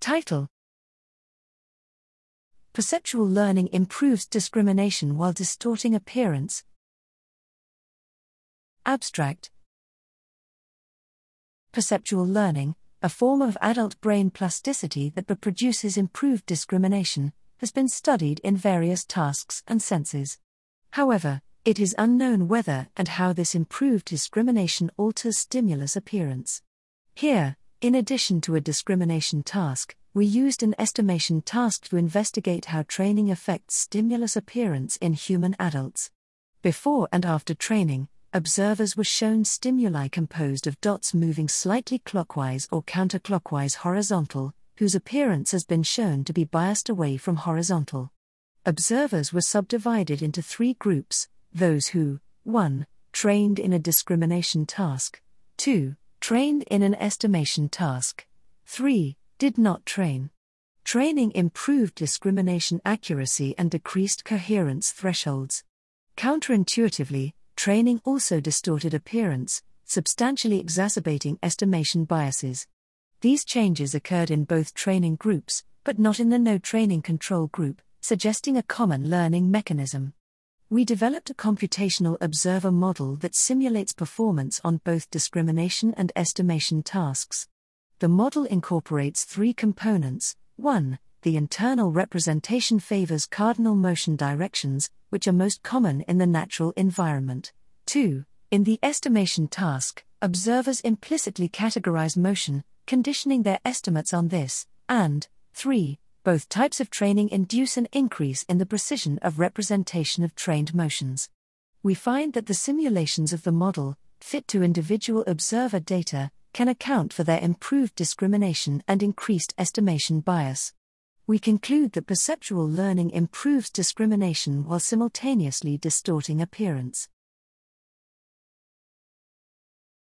Title Perceptual learning improves discrimination while distorting appearance. Abstract Perceptual learning, a form of adult brain plasticity that produces improved discrimination, has been studied in various tasks and senses. However, it is unknown whether and how this improved discrimination alters stimulus appearance. Here, in addition to a discrimination task, we used an estimation task to investigate how training affects stimulus appearance in human adults. Before and after training, observers were shown stimuli composed of dots moving slightly clockwise or counterclockwise horizontal, whose appearance has been shown to be biased away from horizontal. Observers were subdivided into three groups those who, 1. trained in a discrimination task, 2. Trained in an estimation task, 3. did not train. Training improved discrimination accuracy and decreased coherence thresholds. Counterintuitively, training also distorted appearance, substantially exacerbating estimation biases. These changes occurred in both training groups, but not in the no training control group, suggesting a common learning mechanism. We developed a computational observer model that simulates performance on both discrimination and estimation tasks. The model incorporates three components 1. The internal representation favors cardinal motion directions, which are most common in the natural environment. 2. In the estimation task, observers implicitly categorize motion, conditioning their estimates on this. And 3 both types of training induce an increase in the precision of representation of trained motions. We find that the simulations of the model, fit to individual observer data, can account for their improved discrimination and increased estimation bias. We conclude that perceptual learning improves discrimination while simultaneously distorting appearance.